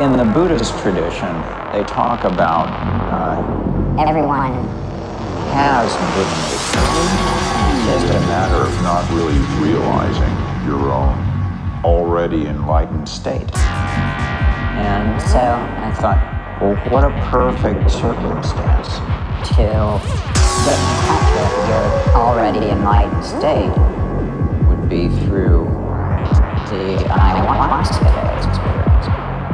in the Buddhist tradition, they talk about uh, everyone has been It's just a matter of not really realizing your own already enlightened state. And so I thought, well, what a perfect circumstance to get in touch with your already enlightened state would be through the ayahuasca experience.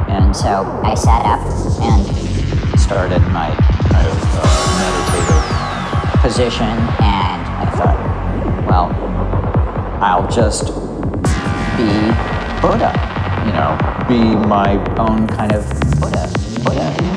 And so I sat up and started my uh, meditative position, and I thought, well, I'll just be Buddha, you know, be my own kind of Buddha, Buddha,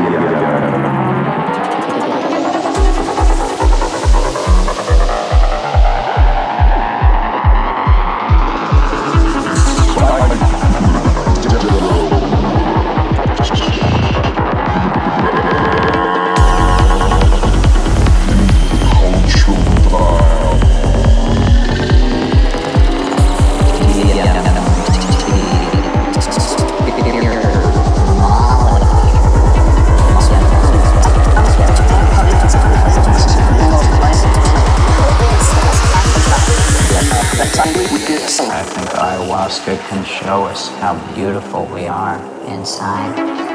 Master can show us how beautiful we are inside.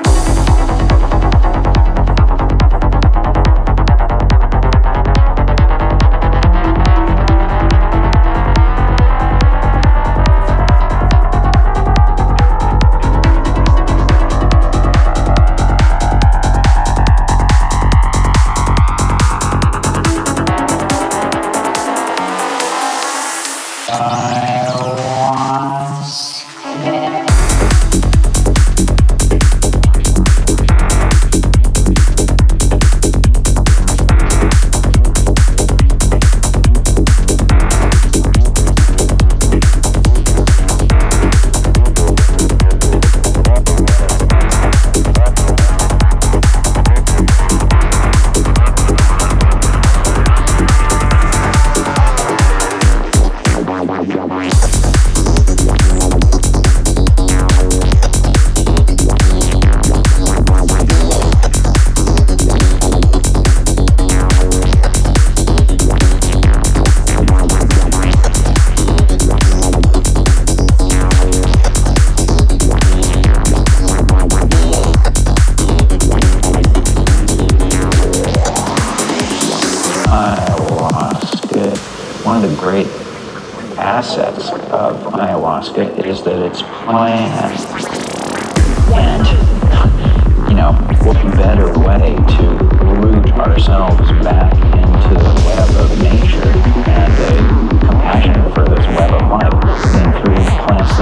great assets of ayahuasca is that it's planned. And, you know, what better way to root ourselves back into the web of nature and a compassion for this web of life than through plants